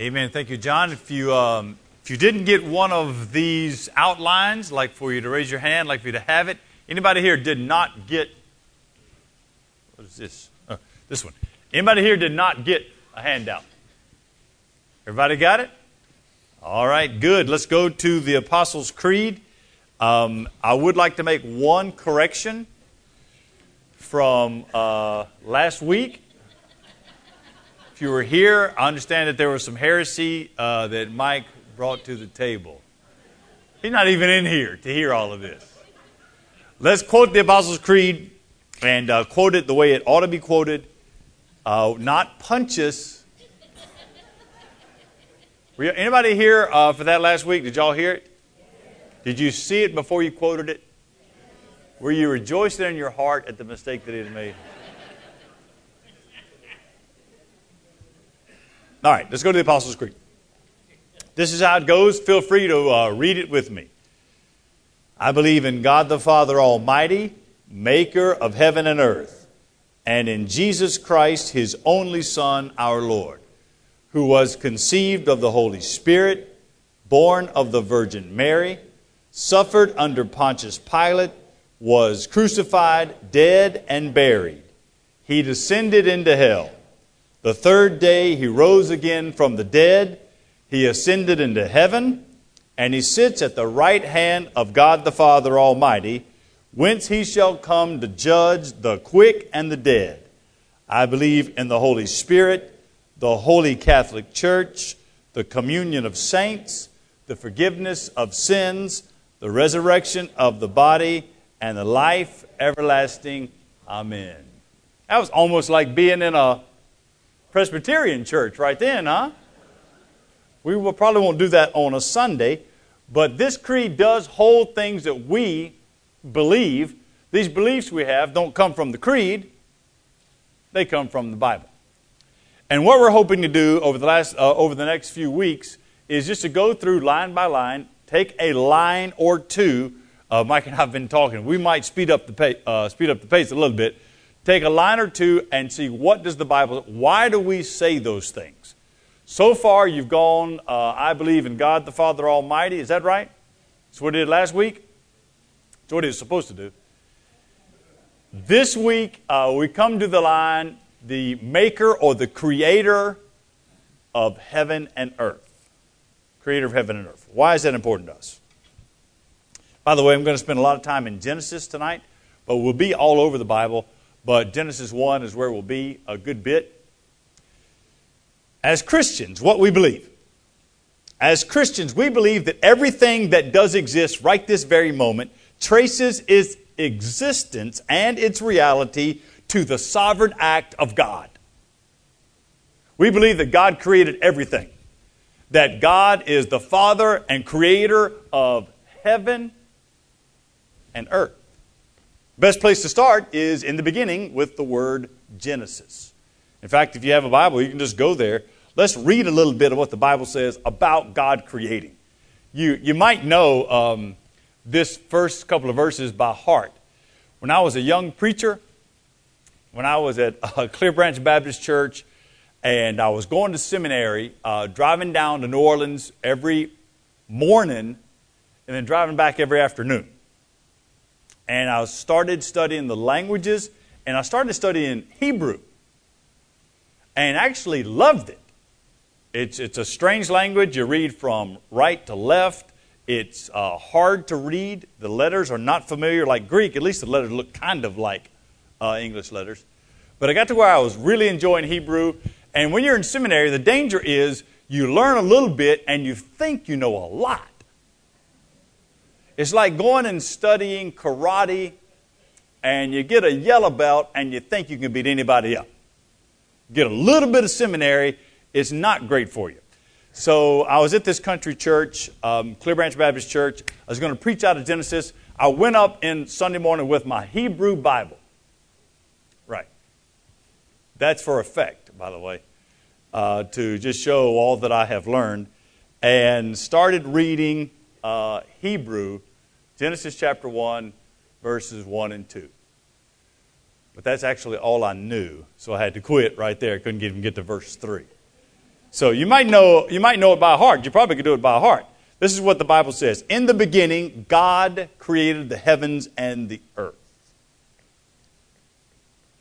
Amen. Thank you, John. If you um, if you didn't get one of these outlines, like for you to raise your hand, like for you to have it, anybody here did not get what is this? Uh, this one. Anybody here did not get a handout? Everybody got it? All right, good. Let's go to the Apostles' Creed. Um, I would like to make one correction from uh, last week. If you were here, I understand that there was some heresy uh, that Mike brought to the table. He's not even in here to hear all of this. Let's quote the Apostles' Creed and uh, quote it the way it ought to be quoted, uh, not. Were anybody here uh, for that last week? Did y'all hear it? Did you see it before you quoted it? Were you rejoicing in your heart at the mistake that he had made? All right, let's go to the Apostles' Creed. This is how it goes. Feel free to uh, read it with me. I believe in God the Father Almighty, maker of heaven and earth, and in Jesus Christ, his only Son, our Lord, who was conceived of the Holy Spirit, born of the Virgin Mary, suffered under Pontius Pilate, was crucified, dead, and buried. He descended into hell. The third day he rose again from the dead. He ascended into heaven, and he sits at the right hand of God the Father Almighty, whence he shall come to judge the quick and the dead. I believe in the Holy Spirit, the holy Catholic Church, the communion of saints, the forgiveness of sins, the resurrection of the body, and the life everlasting. Amen. That was almost like being in a Presbyterian church right then, huh? We will probably won't do that on a Sunday, but this creed does hold things that we believe. These beliefs we have don't come from the creed, they come from the Bible. And what we're hoping to do over the, last, uh, over the next few weeks is just to go through line by line, take a line or two. Uh, Mike and I have been talking. We might speed up the pace, uh, speed up the pace a little bit take a line or two and see what does the Bible, why do we say those things? So far, you've gone, uh, I believe in God the Father Almighty. Is that right? That's what it did last week? That's what it's supposed to do. This week, uh, we come to the line, the maker or the creator of heaven and earth. Creator of heaven and earth. Why is that important to us? By the way, I'm going to spend a lot of time in Genesis tonight, but we'll be all over the Bible but Genesis 1 is where we'll be a good bit. As Christians, what we believe. As Christians, we believe that everything that does exist right this very moment traces its existence and its reality to the sovereign act of God. We believe that God created everything, that God is the Father and creator of heaven and earth. Best place to start is in the beginning with the word Genesis. In fact, if you have a Bible, you can just go there. Let's read a little bit of what the Bible says about God creating. You, you might know um, this first couple of verses by heart. When I was a young preacher, when I was at uh, Clear Branch Baptist Church, and I was going to seminary, uh, driving down to New Orleans every morning, and then driving back every afternoon and I started studying the languages, and I started studying Hebrew, and actually loved it. It's, it's a strange language. You read from right to left. It's uh, hard to read. The letters are not familiar like Greek. At least the letters look kind of like uh, English letters. But I got to where I was really enjoying Hebrew. And when you're in seminary, the danger is you learn a little bit and you think you know a lot. It's like going and studying karate and you get a yellow belt and you think you can beat anybody up. Get a little bit of seminary, it's not great for you. So I was at this country church, um, Clear Branch Baptist Church. I was going to preach out of Genesis. I went up in Sunday morning with my Hebrew Bible. Right. That's for effect, by the way, uh, to just show all that I have learned. And started reading uh, Hebrew Genesis chapter 1, verses 1 and 2. But that's actually all I knew, so I had to quit right there. I couldn't even get to verse 3. So you might know you might know it by heart. You probably could do it by heart. This is what the Bible says. In the beginning, God created the heavens and the earth.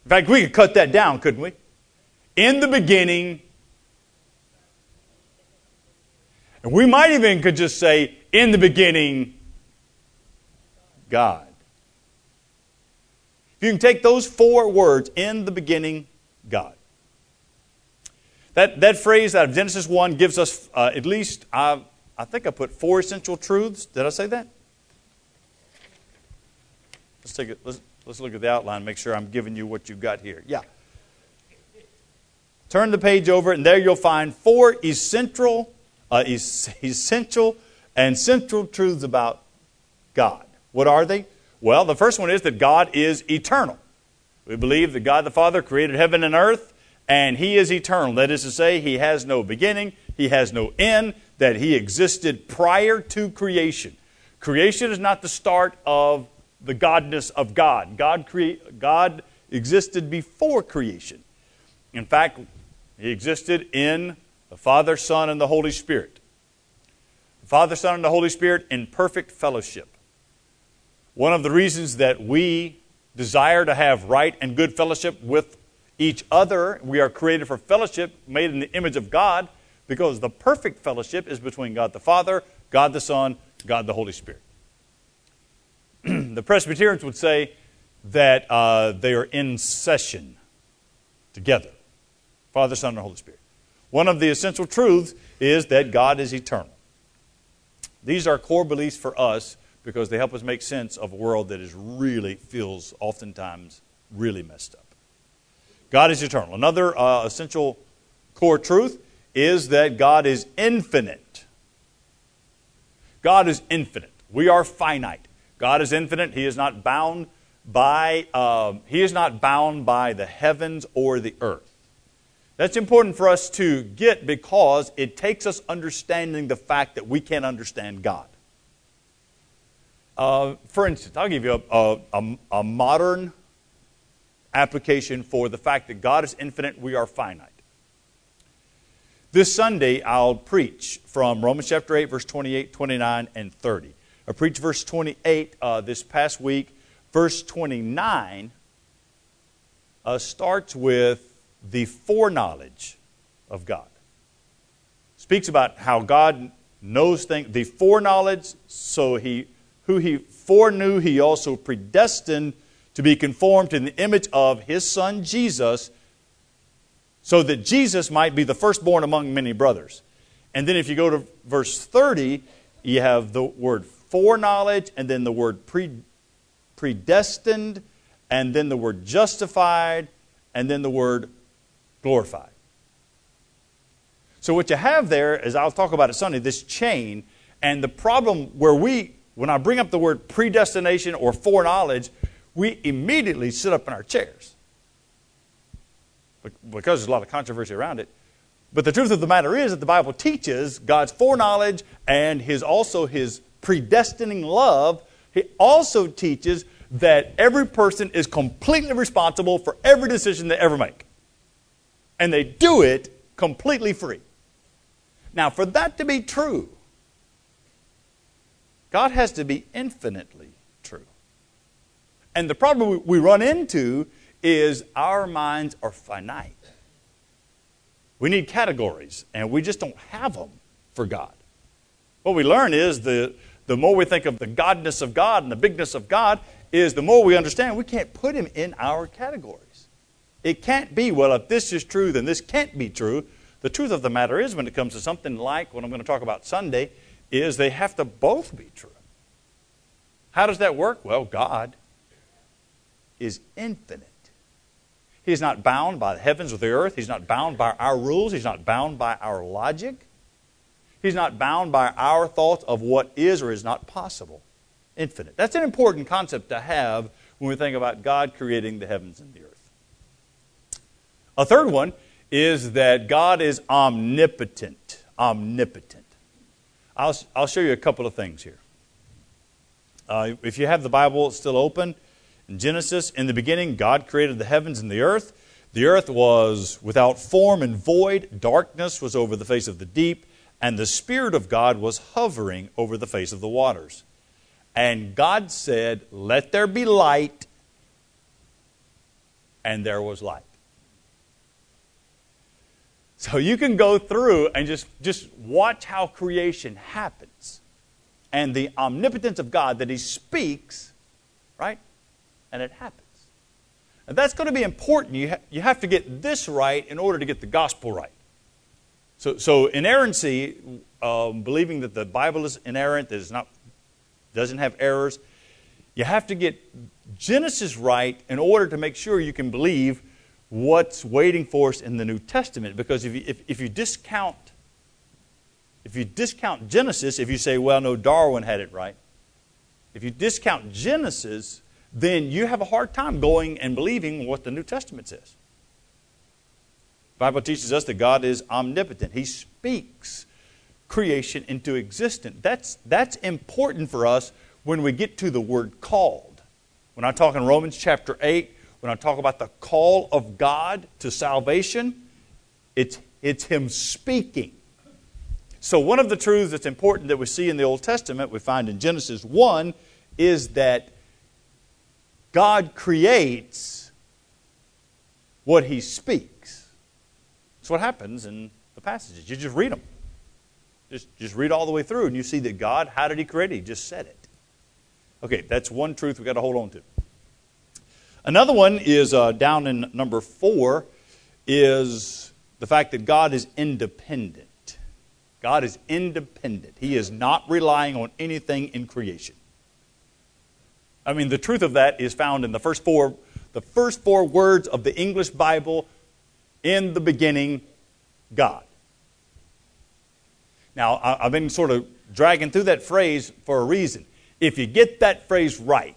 In fact, we could cut that down, couldn't we? In the beginning, and we might even could just say, in the beginning, God. If you can take those four words, in the beginning, God. That, that phrase out of Genesis 1 gives us uh, at least, uh, I think I put four essential truths. Did I say that? Let's take it. Let's, let's look at the outline. Make sure I'm giving you what you've got here. Yeah. Turn the page over, and there you'll find four essential, uh, essential and central truths about God. What are they? Well, the first one is that God is eternal. We believe that God the Father created heaven and earth, and He is eternal. That is to say, He has no beginning, He has no end, that He existed prior to creation. Creation is not the start of the godness of God. God, crea- God existed before creation. In fact, He existed in the Father, Son, and the Holy Spirit. The Father, Son, and the Holy Spirit in perfect fellowship. One of the reasons that we desire to have right and good fellowship with each other, we are created for fellowship, made in the image of God, because the perfect fellowship is between God the Father, God the Son, God the Holy Spirit. the Presbyterians would say that uh, they are in session together Father, Son, and Holy Spirit. One of the essential truths is that God is eternal. These are core beliefs for us because they help us make sense of a world that is really feels oftentimes really messed up. God is eternal. Another uh, essential core truth is that God is infinite. God is infinite. We are finite. God is infinite. He is not bound by um, He is not bound by the heavens or the earth. That's important for us to get because it takes us understanding the fact that we can't understand God. Uh, for instance, I'll give you a, a, a modern application for the fact that God is infinite, we are finite. This Sunday, I'll preach from Romans chapter 8, verse 28, 29, and 30. I preached verse 28 uh, this past week. Verse 29 uh, starts with the foreknowledge of God. Speaks about how God knows things, the foreknowledge, so he, who he foreknew, he also predestined to be conformed to the image of his son Jesus so that Jesus might be the firstborn among many brothers. And then if you go to verse 30, you have the word foreknowledge, and then the word pre, predestined, and then the word justified, and then the word glorified. So what you have there is I'll talk about it Sunday, this chain, and the problem where we, when I bring up the word predestination or foreknowledge, we immediately sit up in our chairs because there's a lot of controversy around it. But the truth of the matter is that the Bible teaches God's foreknowledge and his also his predestining love. He also teaches that every person is completely responsible for every decision they ever make. And they do it completely free. Now, for that to be true, God has to be infinitely true. And the problem we run into is our minds are finite. We need categories, and we just don't have them for God. What we learn is the, the more we think of the godness of God and the bigness of God, is the more we understand we can't put Him in our categories. It can't be, well, if this is true, then this can't be true. The truth of the matter is, when it comes to something like what I'm going to talk about Sunday, is they have to both be true. How does that work? Well, God is infinite. He's not bound by the heavens or the earth. He's not bound by our rules. He's not bound by our logic. He's not bound by our thoughts of what is or is not possible. Infinite. That's an important concept to have when we think about God creating the heavens and the earth. A third one is that God is omnipotent. Omnipotent. I'll, I'll show you a couple of things here. Uh, if you have the Bible still open, in Genesis, in the beginning, God created the heavens and the earth. The earth was without form and void, darkness was over the face of the deep, and the Spirit of God was hovering over the face of the waters. And God said, Let there be light, and there was light. So you can go through and just, just watch how creation happens and the omnipotence of God that He speaks, right? And it happens. And that's going to be important. You, ha- you have to get this right in order to get the gospel right. So, so inerrancy, um, believing that the Bible is inerrant, that it not, doesn't have errors, you have to get Genesis right in order to make sure you can believe what's waiting for us in the New Testament. Because if you, if, if you discount if you discount Genesis, if you say, well, no, Darwin had it right, if you discount Genesis, then you have a hard time going and believing what the New Testament says. The Bible teaches us that God is omnipotent. He speaks creation into existence. That's, that's important for us when we get to the word called. When I talk in Romans chapter 8, when I talk about the call of God to salvation, it's, it's Him speaking. So, one of the truths that's important that we see in the Old Testament, we find in Genesis 1, is that God creates what He speaks. That's what happens in the passages. You just read them. Just, just read all the way through, and you see that God, how did He create it? He just said it. Okay, that's one truth we've got to hold on to. Another one is uh, down in number four is the fact that God is independent. God is independent. He is not relying on anything in creation. I mean, the truth of that is found in the first four, the first four words of the English Bible. In the beginning, God. Now, I've been sort of dragging through that phrase for a reason. If you get that phrase right,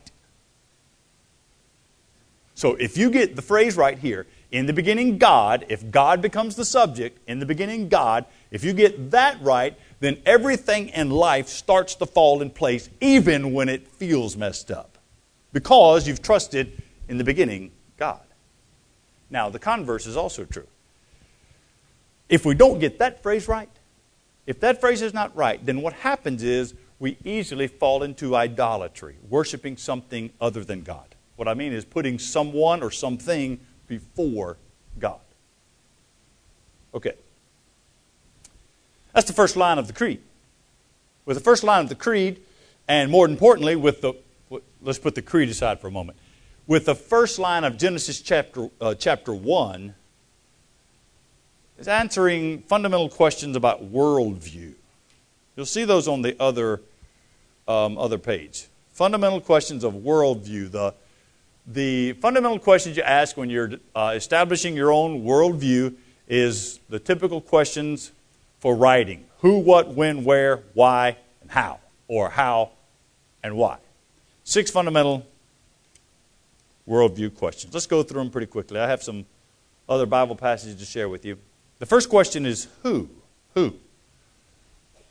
so if you get the phrase right here, in the beginning, God, if God becomes the subject, in the beginning, God, if you get that right, then everything in life starts to fall in place, even when it feels messed up. Because you've trusted in the beginning, God. Now, the converse is also true. If we don't get that phrase right, if that phrase is not right, then what happens is we easily fall into idolatry, worshiping something other than God. What I mean is putting someone or something before God. Okay. That's the first line of the creed. With the first line of the creed, and more importantly, with the let's put the creed aside for a moment. With the first line of Genesis chapter uh, chapter one, is answering fundamental questions about worldview. You'll see those on the other um, other page. Fundamental questions of worldview. The the fundamental questions you ask when you're uh, establishing your own worldview is the typical questions for writing who, what, when, where, why, and how, or how and why. Six fundamental worldview questions. Let's go through them pretty quickly. I have some other Bible passages to share with you. The first question is who? Who?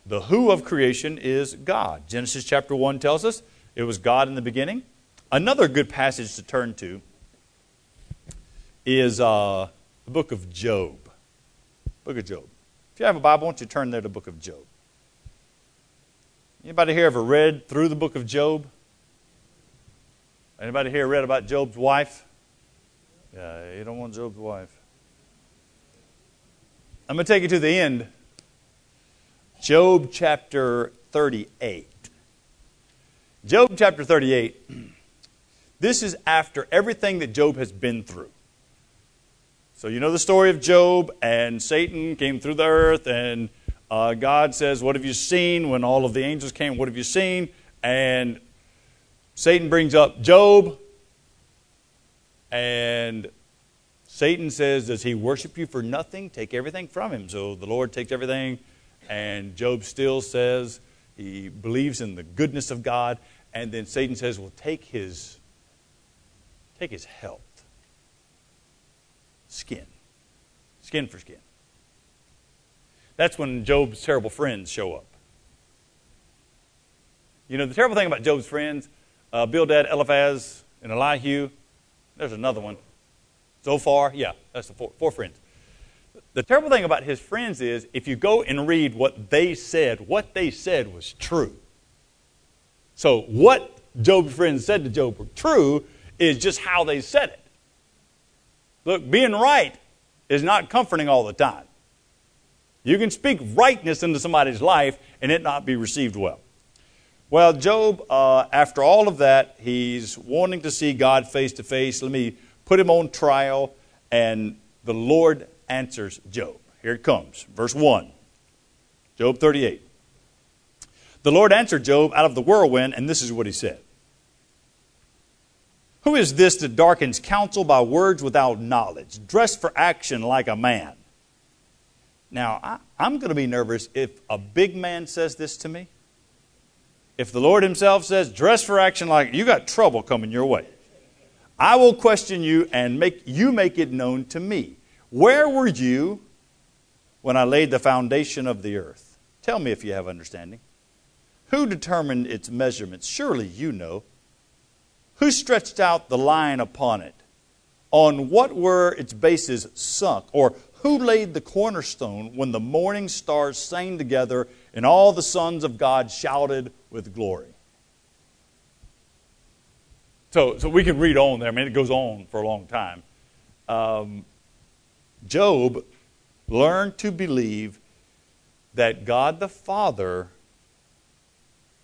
The who of creation is God. Genesis chapter 1 tells us it was God in the beginning. Another good passage to turn to is uh, the book of Job. Book of Job. If you have a Bible, why don't you turn there to the book of Job? Anybody here ever read through the book of Job? Anybody here read about Job's wife? Yeah, you don't want Job's wife. I'm going to take you to the end. Job chapter 38. Job chapter 38 this is after everything that Job has been through. So, you know the story of Job, and Satan came through the earth, and uh, God says, What have you seen? When all of the angels came, What have you seen? And Satan brings up Job, and Satan says, Does he worship you for nothing? Take everything from him. So the Lord takes everything, and Job still says he believes in the goodness of God. And then Satan says, Well, take his Take his health. Skin. Skin for skin. That's when Job's terrible friends show up. You know, the terrible thing about Job's friends, uh, Bildad, Eliphaz, and Elihu, there's another one. Zophar, yeah, that's the four, four friends. The terrible thing about his friends is if you go and read what they said, what they said was true. So what Job's friends said to Job were true is just how they said it. Look, being right is not comforting all the time. You can speak rightness into somebody's life and it not be received well. Well, Job, uh, after all of that, he's wanting to see God face to face. Let me put him on trial, and the Lord answers Job. Here it comes. Verse 1, Job 38. The Lord answered Job out of the whirlwind, and this is what he said Who is this that darkens counsel by words without knowledge, dressed for action like a man? Now, I, am going to be nervous if a big man says this to me. If the Lord Himself says, dress for action like you got trouble coming your way. I will question you and make you make it known to me. Where were you when I laid the foundation of the earth? Tell me if you have understanding. Who determined its measurements? Surely you know. Who stretched out the line upon it? On what were its bases sunk? Or who laid the cornerstone when the morning stars sang together and all the sons of God shouted with glory? So, so we can read on there. I mean, it goes on for a long time. Um, Job learned to believe that God the Father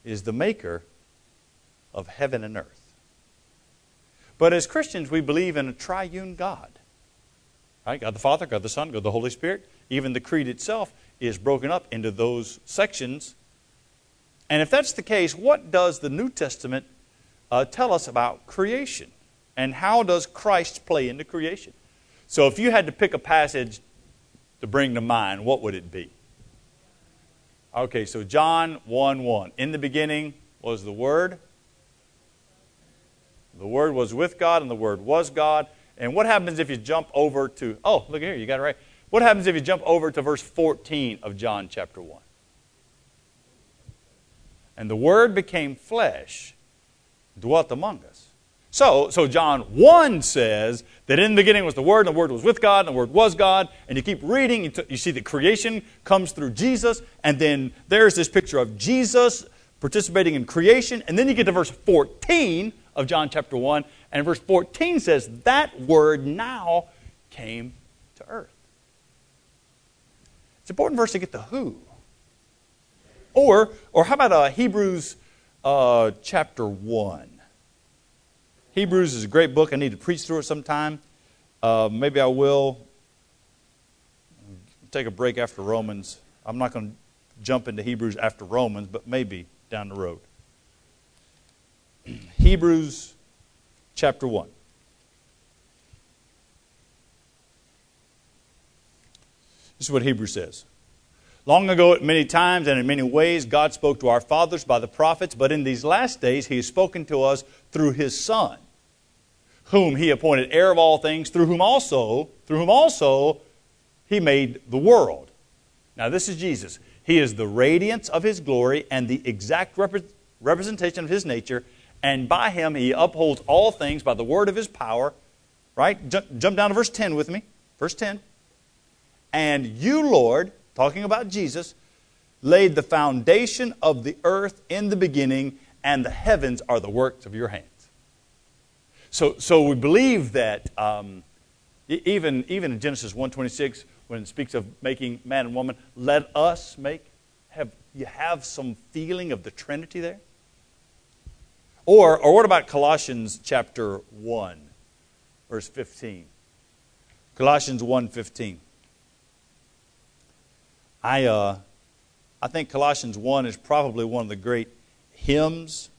is the maker of heaven and earth. But as Christians, we believe in a triune God. Right? God the Father, God the Son, God the Holy Spirit. Even the creed itself is broken up into those sections. And if that's the case, what does the New Testament uh, tell us about creation? And how does Christ play into creation? So if you had to pick a passage to bring to mind, what would it be? Okay, so John 1 1. In the beginning was the Word. The Word was with God, and the Word was God. And what happens if you jump over to, oh, look here, you got it right. What happens if you jump over to verse 14 of John chapter 1? And the Word became flesh, dwelt among us. So, so John 1 says that in the beginning was the Word, and the Word was with God, and the Word was God. And you keep reading, you, t- you see that creation comes through Jesus, and then there's this picture of Jesus participating in creation. And then you get to verse 14 of John chapter 1, and verse 14 says, That word now came to earth. It's important verse to get the who. Or, or how about uh, Hebrews uh, chapter 1? Hebrews is a great book. I need to preach through it sometime. Uh, maybe I will take a break after Romans. I'm not going to jump into Hebrews after Romans, but maybe down the road. Hebrews chapter 1. This is what Hebrews says. Long ago, at many times and in many ways, God spoke to our fathers by the prophets, but in these last days, He has spoken to us through His Son, whom He appointed heir of all things, through whom also, through whom also He made the world. Now, this is Jesus. He is the radiance of His glory and the exact rep- representation of His nature and by him he upholds all things by the word of his power. Right? Jump, jump down to verse 10 with me. Verse 10. And you, Lord, talking about Jesus, laid the foundation of the earth in the beginning, and the heavens are the works of your hands. So, so we believe that um, even, even in Genesis 1.26, when it speaks of making man and woman, let us make, have you have some feeling of the Trinity there? Or, or what about Colossians chapter 1, verse 15? Colossians 1 15. I, uh, I think Colossians 1 is probably one of the great hymns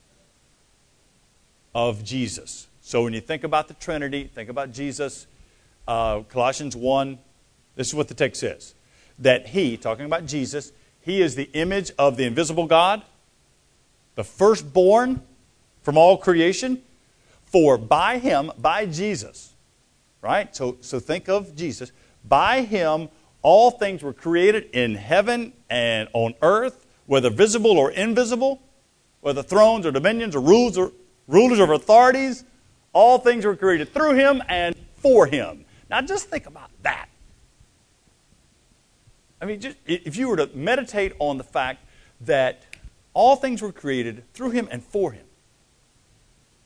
of Jesus. So when you think about the Trinity, think about Jesus, uh, Colossians 1, this is what the text says that he, talking about Jesus, he is the image of the invisible God, the firstborn from all creation? For by him, by Jesus, right? So, so think of Jesus. By him, all things were created in heaven and on earth, whether visible or invisible, whether thrones or dominions or rulers or rulers or authorities. All things were created through him and for him. Now just think about that. I mean, just, if you were to meditate on the fact that all things were created through him and for him,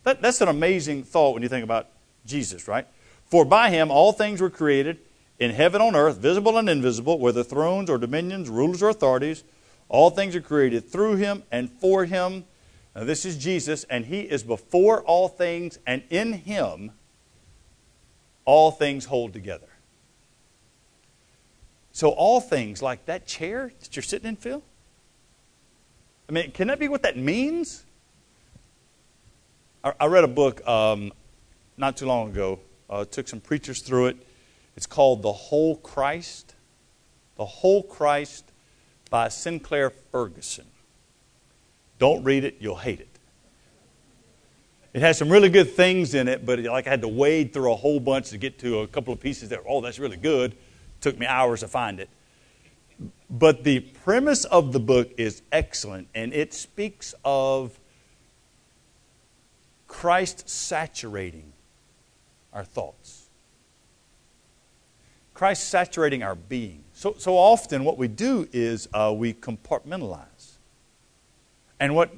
that, that's an amazing thought when you think about Jesus, right? For by him all things were created in heaven on earth, visible and invisible, whether thrones or dominions, rulers or authorities. All things are created through him and for him. Now, this is Jesus, and he is before all things, and in him all things hold together. So, all things like that chair that you're sitting in, Phil? I mean, can that be what that means? I, I read a book um, not too long ago, uh, took some preachers through it. It's called The Whole Christ. The Whole Christ by Sinclair Ferguson. Don't read it, you'll hate it. It has some really good things in it, but like I had to wade through a whole bunch to get to a couple of pieces that, oh, that's really good. Took me hours to find it. But the premise of the book is excellent, and it speaks of Christ saturating our thoughts. Christ saturating our being. So, so often, what we do is uh, we compartmentalize. And what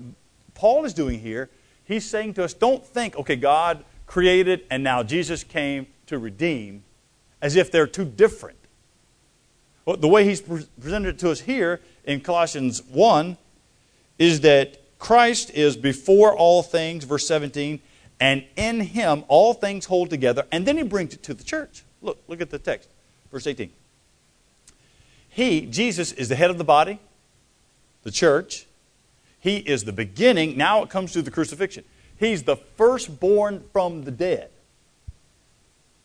Paul is doing here, he's saying to us, don't think, okay, God created and now Jesus came to redeem, as if they're two different. Well, the way he's presented it to us here in Colossians 1 is that Christ is before all things, verse 17, and in him all things hold together. And then he brings it to the church. Look, look at the text, verse 18. He, Jesus, is the head of the body, the church. He is the beginning. Now it comes to the crucifixion. He's the firstborn from the dead.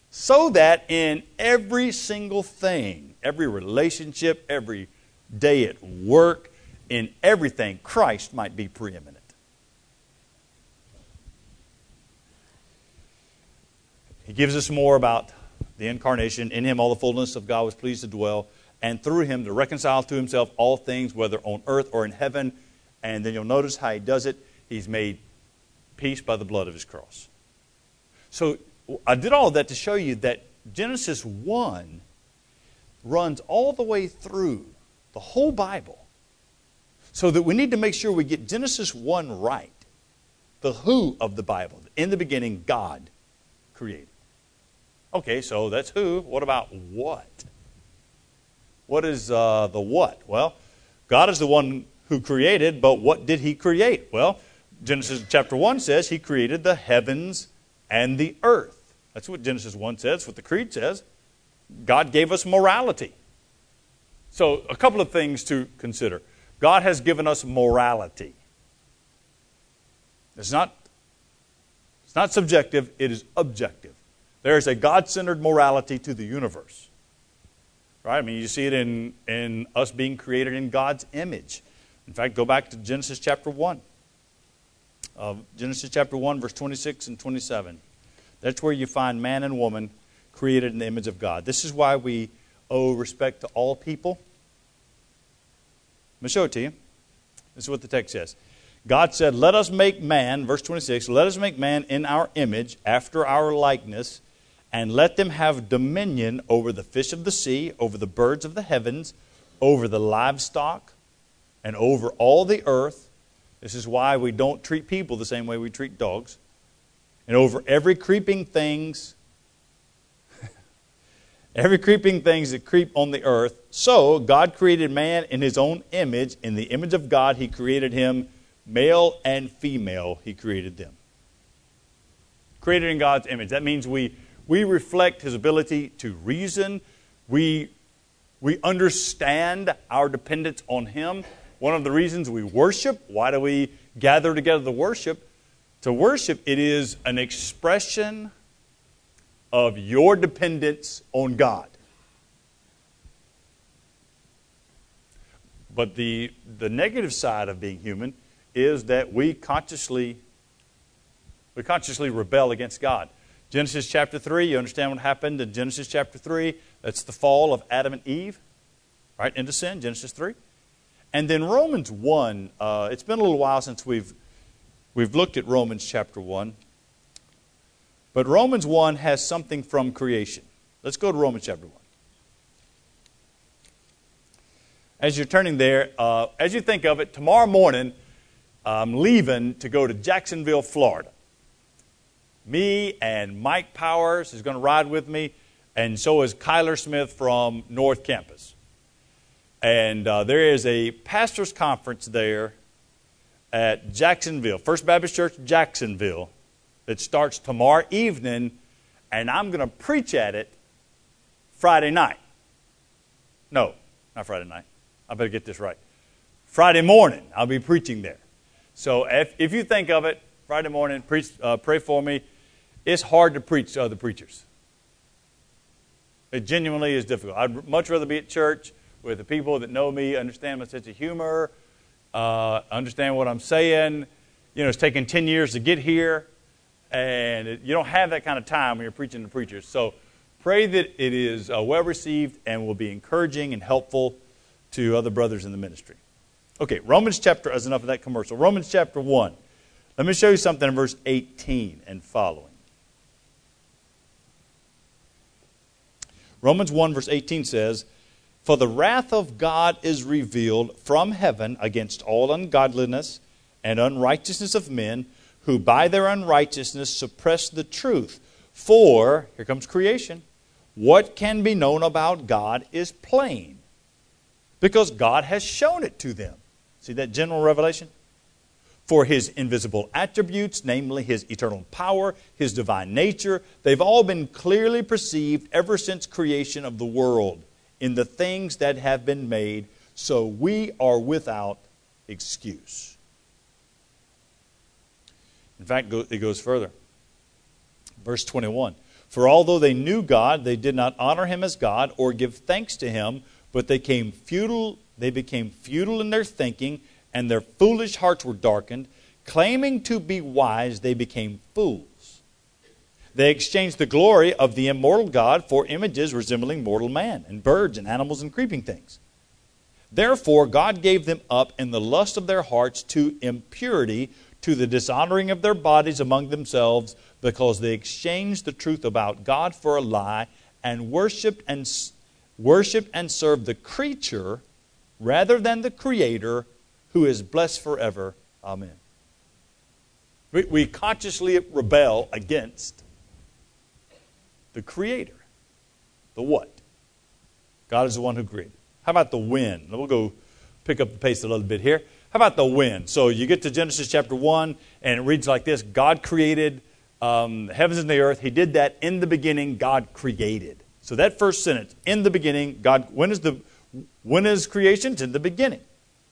So that in every single thing, every relationship, every day at work, in everything, Christ might be preeminent. He gives us more about the incarnation. In him, all the fullness of God was pleased to dwell, and through him to reconcile to himself all things, whether on earth or in heaven. And then you'll notice how he does it. He's made peace by the blood of his cross. So I did all of that to show you that Genesis 1 runs all the way through the whole Bible so that we need to make sure we get Genesis 1 right. The who of the Bible. In the beginning, God created. Okay, so that's who. What about what? What is uh, the what? Well, God is the one who created, but what did He create? Well, Genesis chapter 1 says He created the heavens and the earth. That's what Genesis 1 says, what the Creed says. God gave us morality. So, a couple of things to consider. God has given us morality. It's not, it's not subjective, it is objective. There is a God centered morality to the universe. Right? I mean, you see it in, in us being created in God's image. In fact, go back to Genesis chapter 1. Uh, Genesis chapter 1, verse 26 and 27. That's where you find man and woman created in the image of God. This is why we owe respect to all people let me show it to you. This is what the text says. God said, Let us make man, verse 26, let us make man in our image, after our likeness, and let them have dominion over the fish of the sea, over the birds of the heavens, over the livestock, and over all the earth. This is why we don't treat people the same way we treat dogs. And over every creeping things every creeping things that creep on the earth. So God created man in his own image. In the image of God, he created him, male and female, he created them. Created in God's image. That means we, we reflect his ability to reason. We, we understand our dependence on him. One of the reasons we worship, why do we gather together to worship? To worship, it is an expression of your dependence on God. But the, the negative side of being human is that we consciously we consciously rebel against God. Genesis chapter 3, you understand what happened in Genesis chapter 3? That's the fall of Adam and Eve, right, into sin, Genesis 3. And then Romans 1, uh, it's been a little while since we've, we've looked at Romans chapter 1. But Romans 1 has something from creation. Let's go to Romans chapter 1. As you're turning there, uh, as you think of it, tomorrow morning, I'm leaving to go to Jacksonville, Florida. Me and Mike Powers is going to ride with me, and so is Kyler Smith from North Campus. And uh, there is a pastor's conference there at Jacksonville, First Baptist Church, Jacksonville, that starts tomorrow evening, and I'm going to preach at it Friday night. No, not Friday night. I better get this right. Friday morning, I'll be preaching there. So if, if you think of it, Friday morning, preach, uh, pray for me. It's hard to preach to other preachers. It genuinely is difficult. I'd much rather be at church with the people that know me, understand my sense of humor, uh, understand what I'm saying. You know, it's taken 10 years to get here, and it, you don't have that kind of time when you're preaching to preachers. So pray that it is uh, well received and will be encouraging and helpful to other brothers in the ministry. Okay, Romans chapter, as enough of that commercial. Romans chapter 1. Let me show you something in verse 18 and following. Romans 1, verse 18 says, For the wrath of God is revealed from heaven against all ungodliness and unrighteousness of men who by their unrighteousness suppress the truth. For, here comes creation, what can be known about God is plain, because God has shown it to them. See that general revelation? For his invisible attributes, namely his eternal power, his divine nature, they've all been clearly perceived ever since creation of the world in the things that have been made, so we are without excuse. In fact, it goes further. Verse 21 For although they knew God, they did not honor him as God or give thanks to him, but they came futile they became futile in their thinking, and their foolish hearts were darkened. Claiming to be wise, they became fools. They exchanged the glory of the immortal God for images resembling mortal man, and birds, and animals, and creeping things. Therefore, God gave them up in the lust of their hearts to impurity, to the dishonoring of their bodies among themselves, because they exchanged the truth about God for a lie, and worshipped and, worshipped and served the creature rather than the Creator who is blessed forever. Amen. We, we consciously rebel against the Creator. The what? God is the one who created. How about the wind? We'll go pick up the pace a little bit here. About the wind? So you get to Genesis chapter 1, and it reads like this God created um, the heavens and the earth. He did that in the beginning, God created. So that first sentence, in the beginning, God, when is the when is creation? It's in the beginning.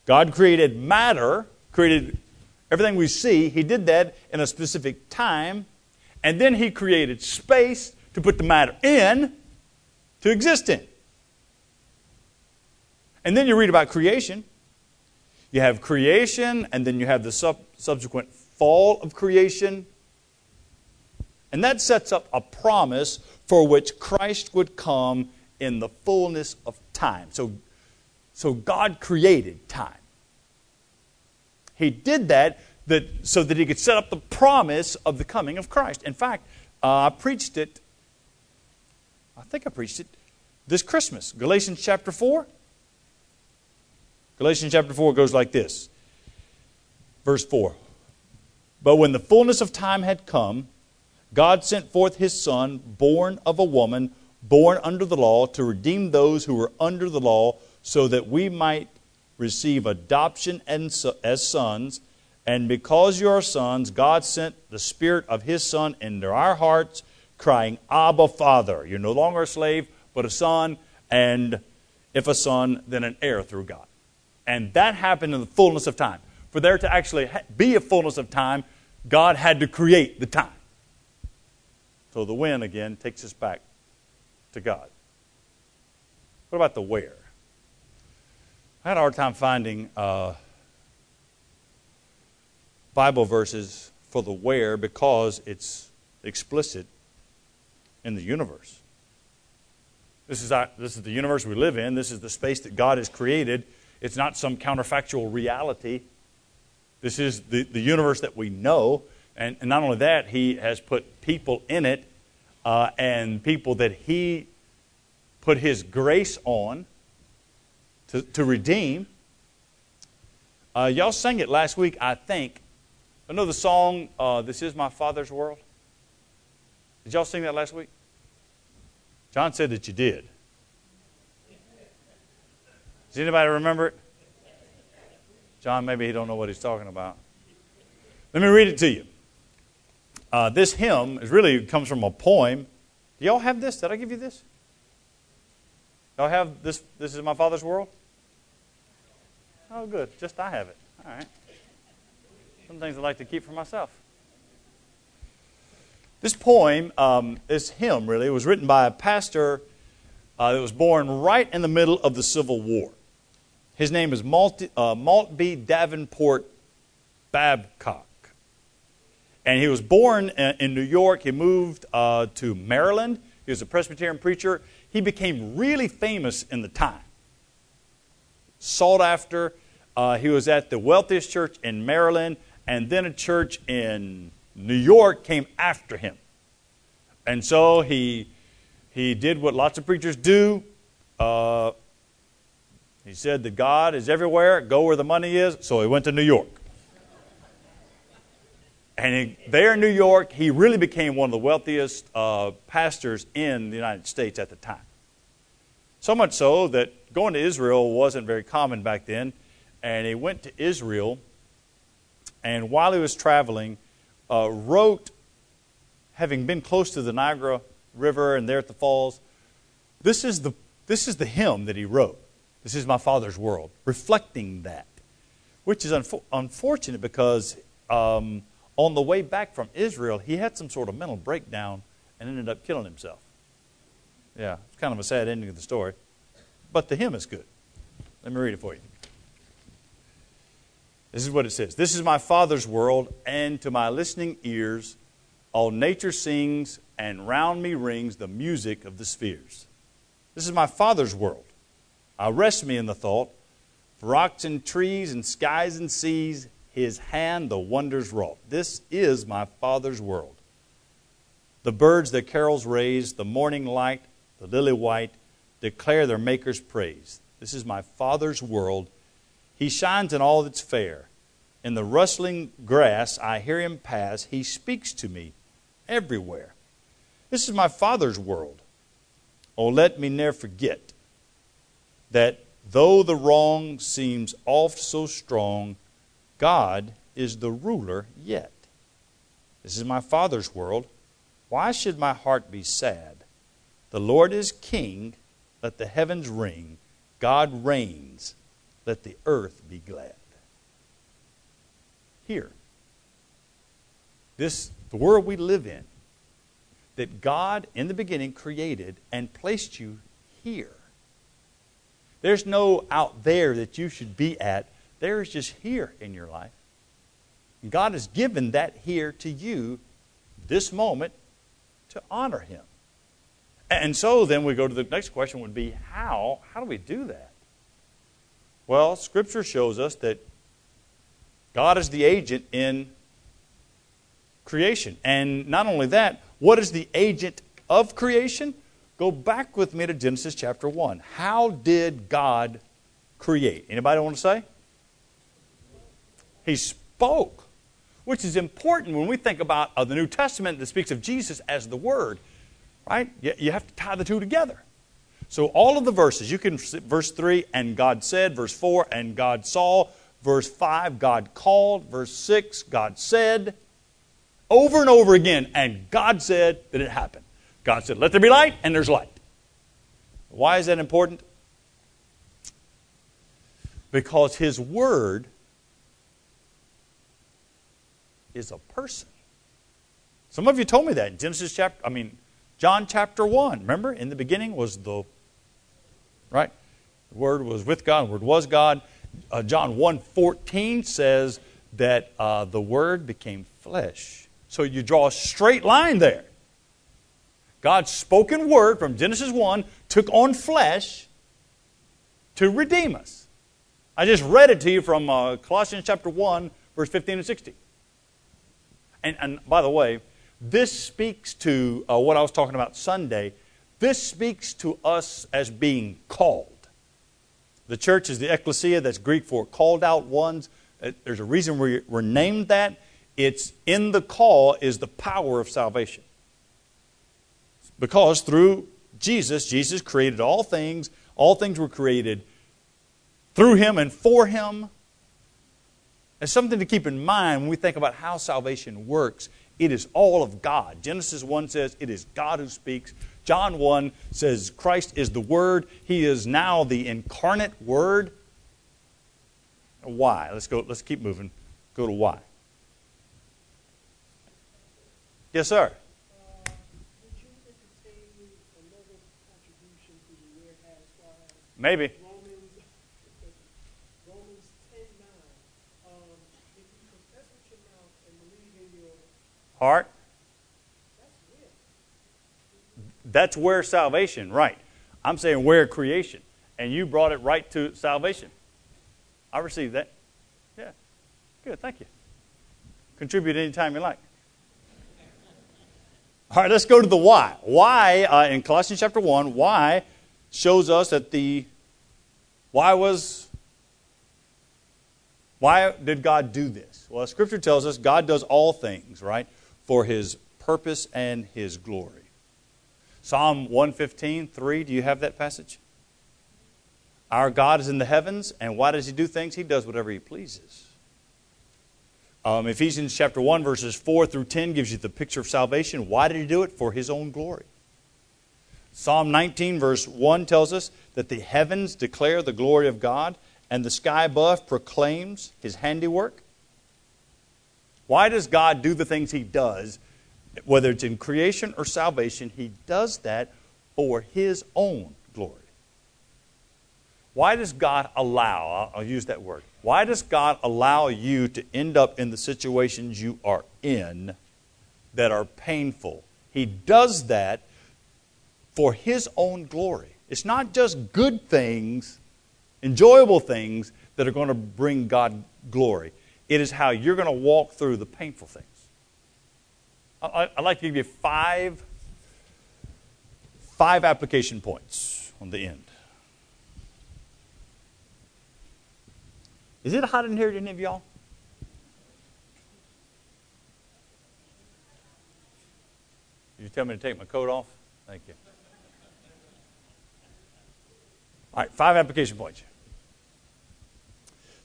God created matter, created everything we see. He did that in a specific time. And then He created space to put the matter in to exist in. And then you read about creation. You have creation, and then you have the sub- subsequent fall of creation. And that sets up a promise for which Christ would come in the fullness of time. So, so God created time. He did that, that so that he could set up the promise of the coming of Christ. In fact, uh, I preached it, I think I preached it this Christmas, Galatians chapter 4. Galatians chapter 4 goes like this. Verse 4. But when the fullness of time had come, God sent forth his Son, born of a woman born under the law to redeem those who were under the law so that we might receive adoption as sons. And because you are sons, God sent the Spirit of His Son into our hearts, crying, Abba, Father. You're no longer a slave, but a son, and if a son, then an heir through God. And that happened in the fullness of time. For there to actually be a fullness of time, God had to create the time. So the when again takes us back to God. What about the where? I had a hard time finding uh, Bible verses for the where because it's explicit in the universe. This is, our, this is the universe we live in. This is the space that God has created. It's not some counterfactual reality. This is the, the universe that we know. And, and not only that, He has put people in it uh, and people that he put His grace on to, to redeem. Uh, y'all sang it last week, I think. The song, uh, This Is My Father's World? Did y'all sing that last week? John said that you did. Does anybody remember it? John, maybe he don't know what he's talking about. Let me read it to you. Uh, this hymn is really comes from a poem. Do y'all have this? Did I give you this? Y'all have this? This is my father's world. Oh, good. Just I have it. All right. Some things I like to keep for myself. This poem, um, this hymn, really, was written by a pastor uh, that was born right in the middle of the Civil War. His name is Maltby uh, Maltby Davenport Babcock. And he was born in New York. He moved uh, to Maryland. He was a Presbyterian preacher. He became really famous in the time. Sought after. Uh, he was at the wealthiest church in Maryland, and then a church in New York came after him. And so he, he did what lots of preachers do. Uh, he said that God is everywhere, go where the money is, so he went to New York. And he, there in New York, he really became one of the wealthiest uh, pastors in the United States at the time. So much so that going to Israel wasn't very common back then. And he went to Israel, and while he was traveling, uh, wrote, having been close to the Niagara River and there at the falls, this is the, this is the hymn that he wrote. This is my Father's world, reflecting that, which is unfo- unfortunate because um, on the way back from Israel, he had some sort of mental breakdown and ended up killing himself. Yeah, it's kind of a sad ending of the story. But the hymn is good. Let me read it for you. This is what it says This is my Father's world, and to my listening ears, all nature sings, and round me rings the music of the spheres. This is my Father's world. I rest me in the thought, for rocks and trees and skies and seas, his hand the wonders wrought. This is my Father's world. The birds their carols raise, the morning light, the lily white, declare their Maker's praise. This is my Father's world. He shines in all that's fair. In the rustling grass, I hear him pass. He speaks to me everywhere. This is my Father's world. Oh, let me ne'er forget that though the wrong seems oft so strong, God is the ruler yet. This is my Father's world. Why should my heart be sad? The Lord is king. Let the heavens ring. God reigns. Let the earth be glad. Here, this the world we live in, that God in the beginning created and placed you here. There's no out there that you should be at. There is just here in your life. And God has given that here to you this moment to honor Him. And so then we go to the next question would be how? How do we do that? Well, Scripture shows us that God is the agent in creation. And not only that, what is the agent of creation? Go back with me to Genesis chapter 1. How did God create? Anybody want to say? He spoke, which is important when we think about uh, the New Testament that speaks of Jesus as the Word, right? You, you have to tie the two together. So all of the verses, you can, verse 3, and God said, verse 4, and God saw, verse 5, God called, verse 6, God said, over and over again, and God said that it happened. God said, Let there be light, and there's light. Why is that important? Because His Word is a person. Some of you told me that in Genesis chapter, I mean, John chapter 1. Remember, in the beginning was the, right? The Word was with God, the Word was God. Uh, John 1 14 says that uh, the Word became flesh. So you draw a straight line there. God's spoken word from Genesis 1 took on flesh to redeem us. I just read it to you from uh, Colossians chapter 1, verse 15 and 16. And, and by the way, this speaks to uh, what I was talking about Sunday This speaks to us as being called. The church is the ecclesia, that's Greek for called out ones. Uh, there's a reason we're, we're named that. It's in the call is the power of salvation. Because through Jesus, Jesus created all things, all things were created through him and for him. It's something to keep in mind when we think about how salvation works. It is all of God. Genesis 1 says it is God who speaks. John 1 says Christ is the Word. He is now the incarnate Word. Why? Let's go, let's keep moving. Go to why. Yes, sir. Maybe. Heart. That's where salvation, right. I'm saying where creation. And you brought it right to salvation. I received that. Yeah. Good, thank you. Contribute anytime you like. All right, let's go to the why. Why, uh, in Colossians chapter 1, why shows us that the why was why did God do this? Well, scripture tells us God does all things, right, for his purpose and his glory. Psalm 115, 3, do you have that passage? Our God is in the heavens, and why does he do things? He does whatever he pleases. Um, Ephesians chapter 1, verses 4 through 10 gives you the picture of salvation. Why did he do it? For his own glory. Psalm 19, verse 1 tells us that the heavens declare the glory of God, and the sky above proclaims his handiwork. Why does God do the things he does, whether it's in creation or salvation? He does that for his own glory. Why does God allow, I'll use that word, why does God allow you to end up in the situations you are in that are painful? He does that for His own glory. It's not just good things, enjoyable things that are going to bring God glory. It is how you're going to walk through the painful things. I, would like to give you five, five application points on the end. Is it hot in here to any of y'all? You tell me to take my coat off? Thank you. All right, five application points.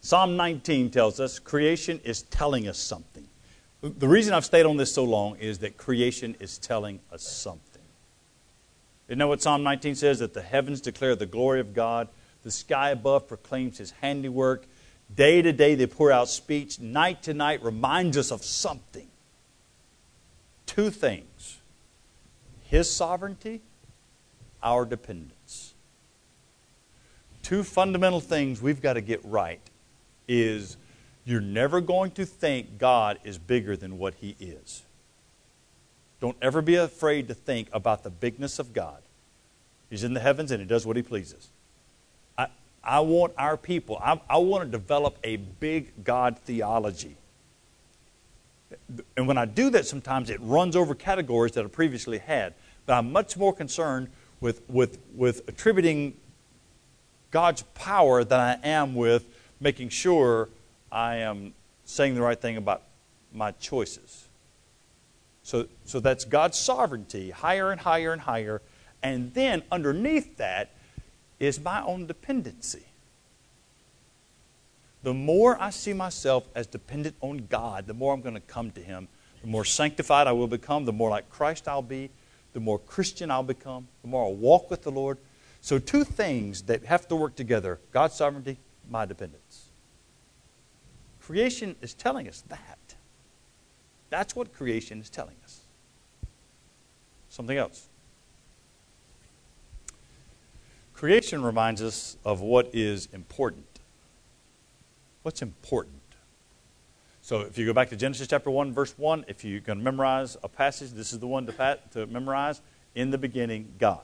Psalm 19 tells us creation is telling us something. The reason I've stayed on this so long is that creation is telling us something. You know what Psalm 19 says? That the heavens declare the glory of God, the sky above proclaims his handiwork. Day to day they pour out speech, night to night reminds us of something. Two things his sovereignty, our dependence two fundamental things we've got to get right is you're never going to think God is bigger than what he is. Don't ever be afraid to think about the bigness of God. He's in the heavens and he does what he pleases. I, I want our people, I, I want to develop a big God theology. And when I do that, sometimes it runs over categories that I previously had. But I'm much more concerned with, with, with attributing God's power than I am with making sure I am saying the right thing about my choices. So, so that's God's sovereignty, higher and higher and higher. And then underneath that is my own dependency. The more I see myself as dependent on God, the more I'm going to come to Him. The more sanctified I will become, the more like Christ I'll be, the more Christian I'll become, the more I'll walk with the Lord, so, two things that have to work together God's sovereignty, my dependence. Creation is telling us that. That's what creation is telling us. Something else. Creation reminds us of what is important. What's important? So if you go back to Genesis chapter 1, verse 1, if you're going to memorize a passage, this is the one to, pat, to memorize. In the beginning, God.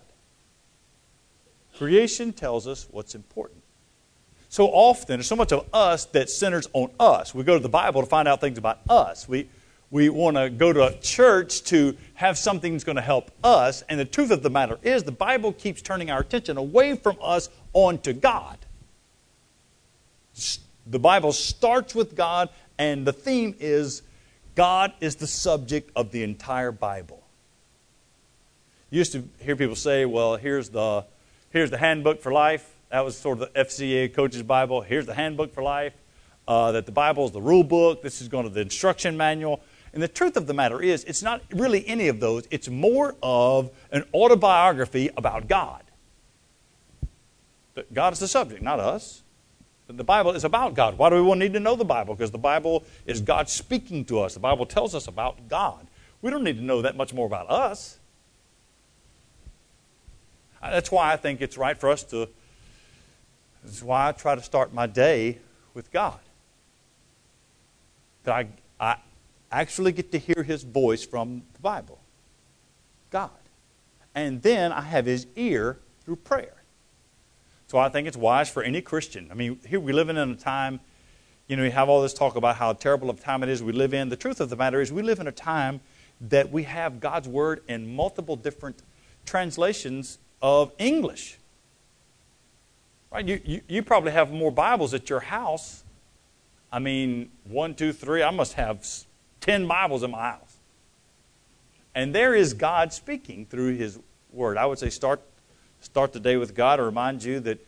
Creation tells us what's important. So often, there's so much of us that centers on us. We go to the Bible to find out things about us. We, we want to go to a church to have something that's going to help us. And the truth of the matter is, the Bible keeps turning our attention away from us onto God. The Bible starts with God, and the theme is God is the subject of the entire Bible. You used to hear people say, well, here's the, here's the handbook for life. That was sort of the FCA coach's Bible. Here's the handbook for life. Uh, that the Bible is the rule book. This is going to the instruction manual. And the truth of the matter is, it's not really any of those. It's more of an autobiography about God. That God is the subject, not us. The Bible is about God. Why do we need to know the Bible? Because the Bible is God speaking to us. The Bible tells us about God. We don't need to know that much more about us. That's why I think it's right for us to. That's why I try to start my day with God. That I, I actually get to hear His voice from the Bible, God. And then I have His ear through prayer. So I think it's wise for any Christian. I mean, here we live in a time, you know, we have all this talk about how terrible of a time it is we live in. The truth of the matter is, we live in a time that we have God's Word in multiple different translations of English. Right? You, you, you probably have more Bibles at your house. I mean, one, two, three. I must have 10 Bibles in my house. And there is God speaking through His Word. I would say start, start the day with God. I remind you that,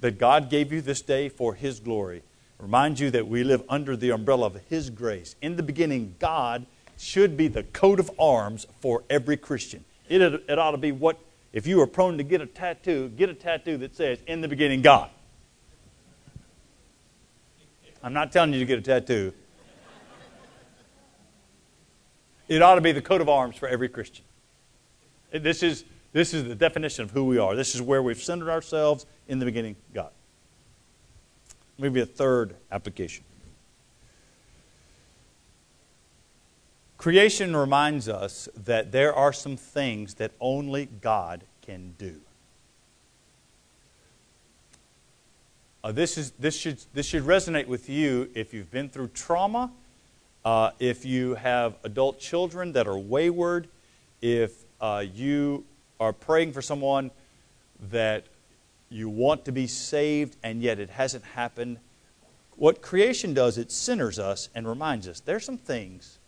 that God gave you this day for His glory. Remind you that we live under the umbrella of His grace. In the beginning, God should be the coat of arms for every Christian. It, it ought to be what if you are prone to get a tattoo, get a tattoo that says, In the beginning, God. I'm not telling you to get a tattoo. It ought to be the coat of arms for every Christian. This is, this is the definition of who we are. This is where we've centered ourselves in the beginning, God. Maybe a third application. Creation reminds us that there are some things that only God can do. Uh, this, is, this, should, this should resonate with you if you've been through trauma, uh, if you have adult children that are wayward, if uh, you are praying for someone that you want to be saved and yet it hasn't happened. What creation does, it centers us and reminds us there's some things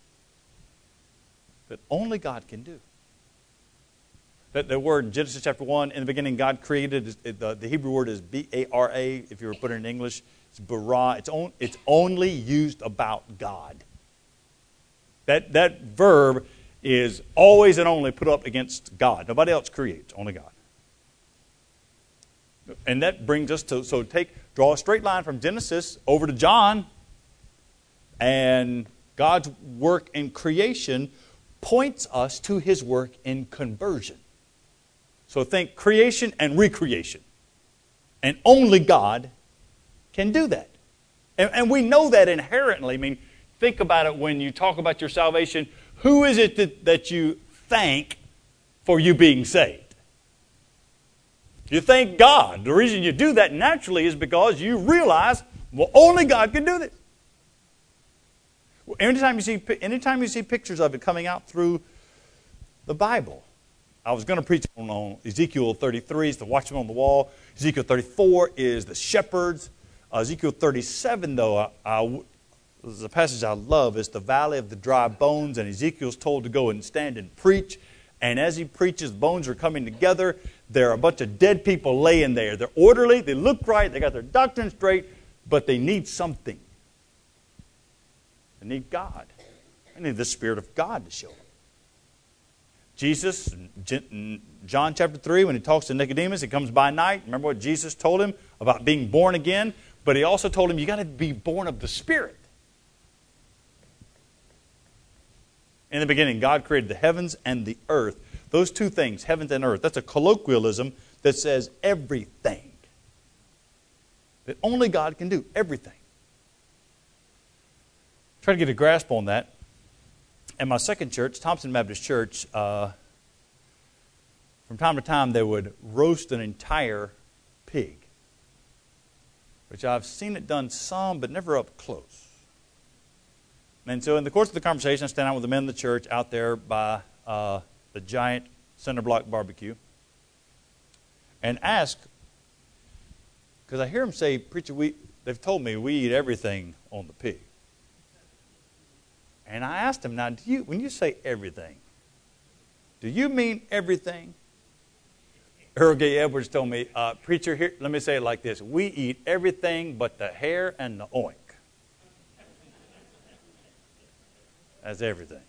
that only God can do. That the word in Genesis chapter 1, in the beginning, God created, the, the Hebrew word is B A R A, if you were to put it in English. It's bara. It's, on, it's only used about God. That, that verb is always and only put up against God. Nobody else creates, only God. And that brings us to, so take, draw a straight line from Genesis over to John, and God's work in creation points us to his work in conversion. So think creation and recreation. And only God can do that. And, and, we know that inherently. I mean, think about it when you talk about your salvation. Who is it that, that you thank for you being saved? You thank God. The reason you do that naturally is because you realize, well, only God can do this. Anytime you see, anytime you see pictures of it coming out through the Bible, I was going to preach on, on Ezekiel 33 is the watchman on the wall. Ezekiel 34 is the shepherds. Uh, Ezekiel 37, though, I, I, a passage I love. is the valley of the dry bones, and Ezekiel's told to go and stand and preach. And as he preaches, bones are coming together. There are a bunch of dead people laying there. They're orderly, they look right, they got their doctrine straight, but they need something. They need God. I need the Spirit of God to show them. Jesus, John chapter 3, when he talks to Nicodemus, he comes by night. Remember what Jesus told him about being born again? But he also told him, you got to be born of the Spirit. In the beginning, God created the heavens and the earth. Those two things, heavens and earth, that's a colloquialism that says everything. That only God can do everything. Try to get a grasp on that. In my second church, Thompson Baptist Church, uh, from time to time they would roast an entire pig, which I've seen it done some, but never up close. And so, in the course of the conversation, I stand out with the men of the church out there by uh, the giant center block barbecue and ask, because I hear them say, Preacher, we, they've told me we eat everything on the pig. And I asked him, Now, do you, when you say everything, do you mean everything? Earl Gay Edwards told me, uh, Preacher, here, let me say it like this We eat everything but the hair and the oink. That's everything.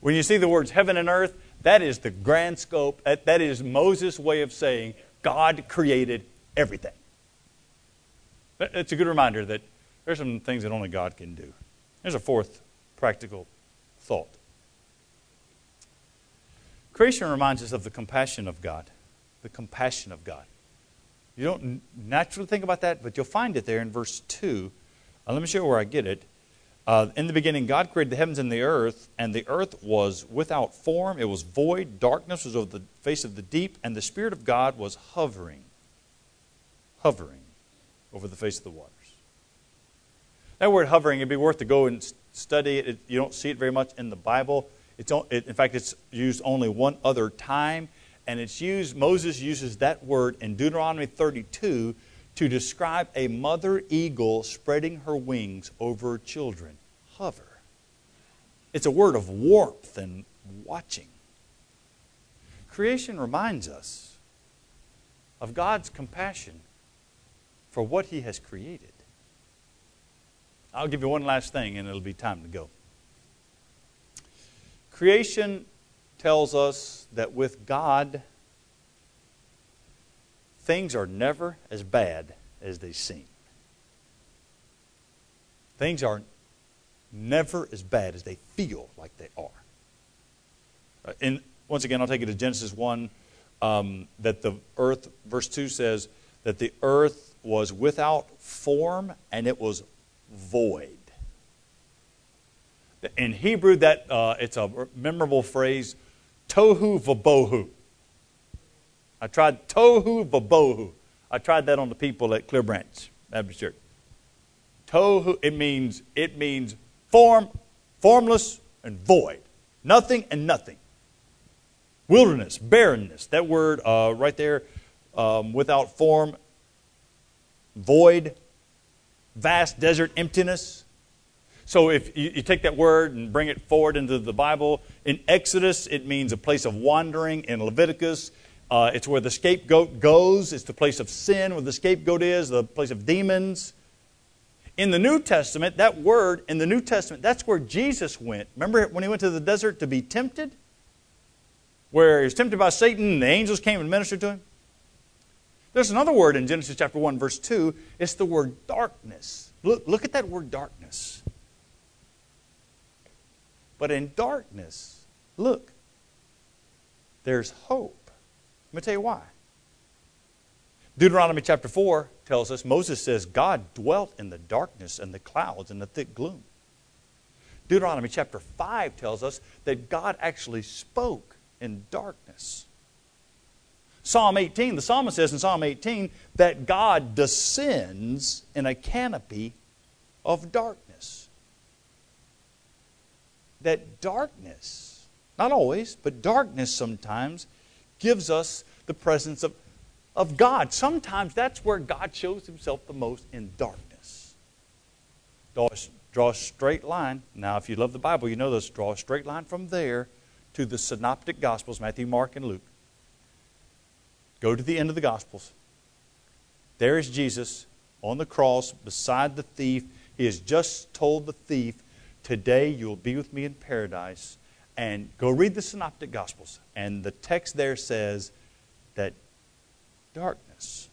When you see the words heaven and earth, that is the grand scope. That, that is Moses' way of saying God created everything. It's a good reminder that there's some things that only God can do. There's a fourth practical thought. Creation reminds us of the compassion of God. The compassion of God. You don't naturally think about that, but you'll find it there in verse 2. Uh, let me show you where I get it. Uh, in the beginning, God created the heavens and the earth, and the earth was without form, it was void, darkness was over the face of the deep, and the Spirit of God was hovering, hovering over the face of the waters. That word hovering, it'd be worth to go and study it. you don't see it very much in the Bible. It's, in fact, it's used only one other time, and it's used, Moses uses that word in Deuteronomy 32 to describe a mother eagle spreading her wings over children. Hover. It's a word of warmth and watching. Creation reminds us of God's compassion for what He has created. I'll give you one last thing and it'll be time to go. Creation tells us that with God, things are never as bad as they seem. Things are never as bad as they feel like they are. Uh, and once again, I'll take you to Genesis 1 um, that the earth, verse 2 says that the earth was without form and it was void. In Hebrew, that uh, it's a memorable phrase, tohu vabohu. I tried tohu vabohu. I tried that on the people at Clear Branch Baptist Church. Tohu, it means it means form, formless and void, nothing and nothing. Wilderness, barrenness. That word uh, right there, um, without form, void, vast desert emptiness. So if you, you, take that word and bring it forward into the Bible, in Exodus it means a place of wandering. In Leviticus, uh, it's where the scapegoat goes. It's the place of sin where the scapegoat is, the place of demons. In the New Testament, that word in the New Testament, that's where Jesus went. Remember when he went to the desert to be tempted? Where he was tempted by Satan and the angels came and ministered to him? There's another word in Genesis chapter 1, verse 2. It's the word darkness. Look, look at that word darkness. But in darkness, look, there's hope. Let me tell you why. Deuteronomy chapter 4 tells us Moses says God dwelt in the darkness and the clouds and the thick gloom. Deuteronomy chapter 5 tells us that God actually spoke in darkness. Psalm 18, the psalmist says in Psalm 18 that God descends in a canopy of darkness. That darkness, not always, but darkness sometimes gives us the presence of, of God. Sometimes that's where God shows himself the most in darkness. Draw, draw a straight line. Now, if you love the Bible, you know this. Draw a straight line from there to the synoptic Gospels Matthew, Mark, and Luke. Go to the end of the Gospels. There is Jesus on the cross beside the thief. He has just told the thief, Today you'll be with me in paradise. And go read the Synoptic Gospels. And the text there says that darkness,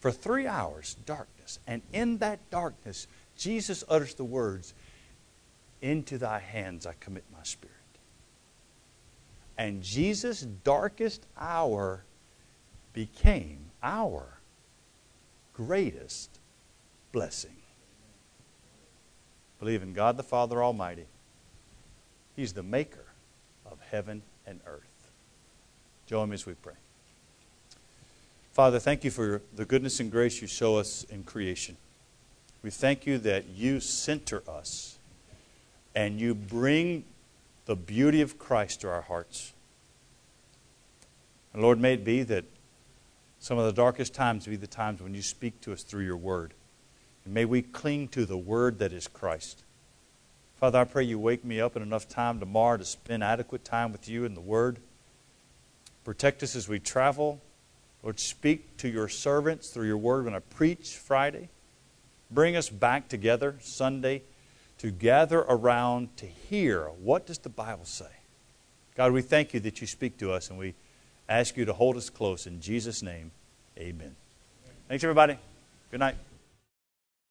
for three hours, darkness. And in that darkness, Jesus utters the words, Into thy hands I commit my spirit. And Jesus' darkest hour became our greatest blessing. Believe in God the Father Almighty. He's the maker of heaven and earth. Join me as we pray. Father, thank you for the goodness and grace you show us in creation. We thank you that you center us and you bring the beauty of Christ to our hearts. And Lord, may it be that some of the darkest times be the times when you speak to us through your word. And may we cling to the word that is Christ. Father, I pray you wake me up in enough time tomorrow to spend adequate time with you in the word. Protect us as we travel. Lord, speak to your servants through your word when I preach Friday. Bring us back together Sunday to gather around to hear what does the Bible say. God, we thank you that you speak to us and we ask you to hold us close in Jesus name. Amen. Thanks everybody. Good night.